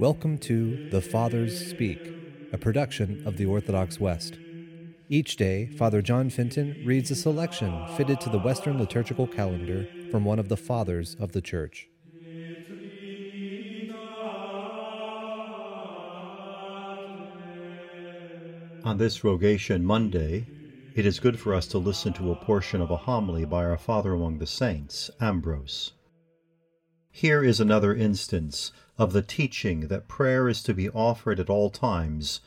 Welcome to The Fathers Speak, a production of the Orthodox West. Each day, Father John Fenton reads a selection fitted to the Western liturgical calendar from one of the Fathers of the Church. On this Rogation Monday, it is good for us to listen to a portion of a homily by our Father among the Saints, Ambrose. Here is another instance of the teaching that prayer is to be offered at all times,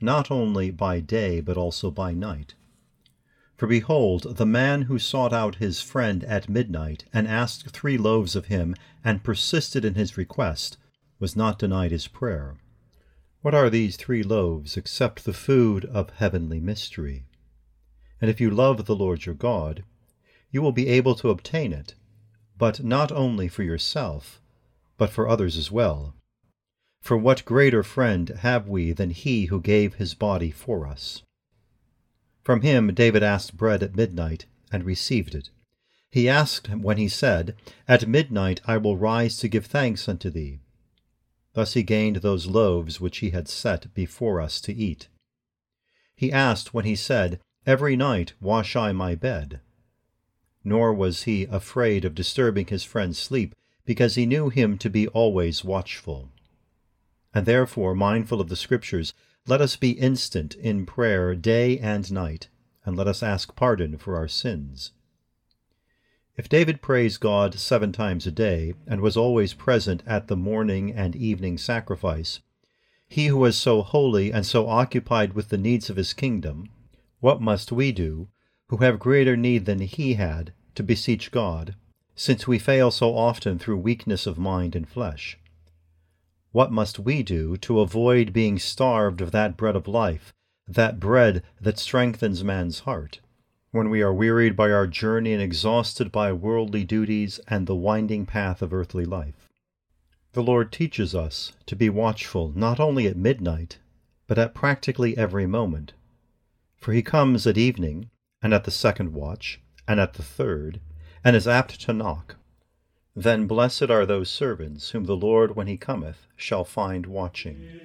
not only by day but also by night. For behold, the man who sought out his friend at midnight and asked three loaves of him and persisted in his request was not denied his prayer. What are these three loaves except the food of heavenly mystery? And if you love the Lord your God, you will be able to obtain it but not only for yourself, but for others as well. For what greater friend have we than he who gave his body for us? From him David asked bread at midnight, and received it. He asked when he said, At midnight I will rise to give thanks unto thee. Thus he gained those loaves which he had set before us to eat. He asked when he said, Every night wash I my bed nor was he afraid of disturbing his friend's sleep, because he knew him to be always watchful. And therefore, mindful of the Scriptures, let us be instant in prayer day and night, and let us ask pardon for our sins. If David prays God seven times a day, and was always present at the morning and evening sacrifice, he who was so holy and so occupied with the needs of his kingdom, what must we do, who have greater need than he had, to beseech God, since we fail so often through weakness of mind and flesh? What must we do to avoid being starved of that bread of life, that bread that strengthens man's heart, when we are wearied by our journey and exhausted by worldly duties and the winding path of earthly life? The Lord teaches us to be watchful not only at midnight, but at practically every moment. For he comes at evening, and at the second watch, and at the third, and is apt to knock. Then blessed are those servants whom the Lord, when he cometh, shall find watching.